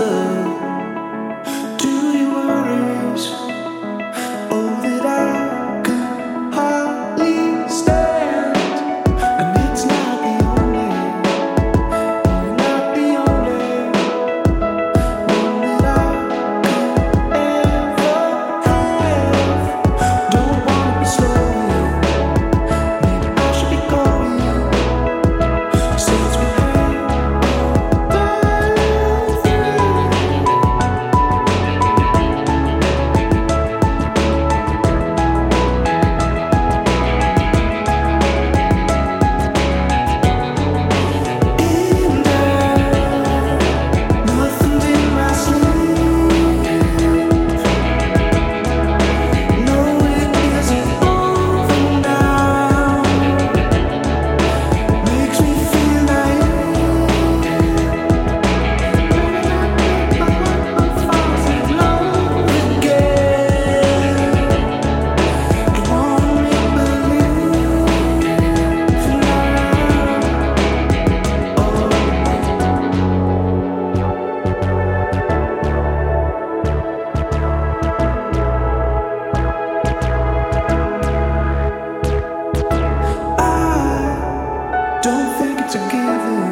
answer together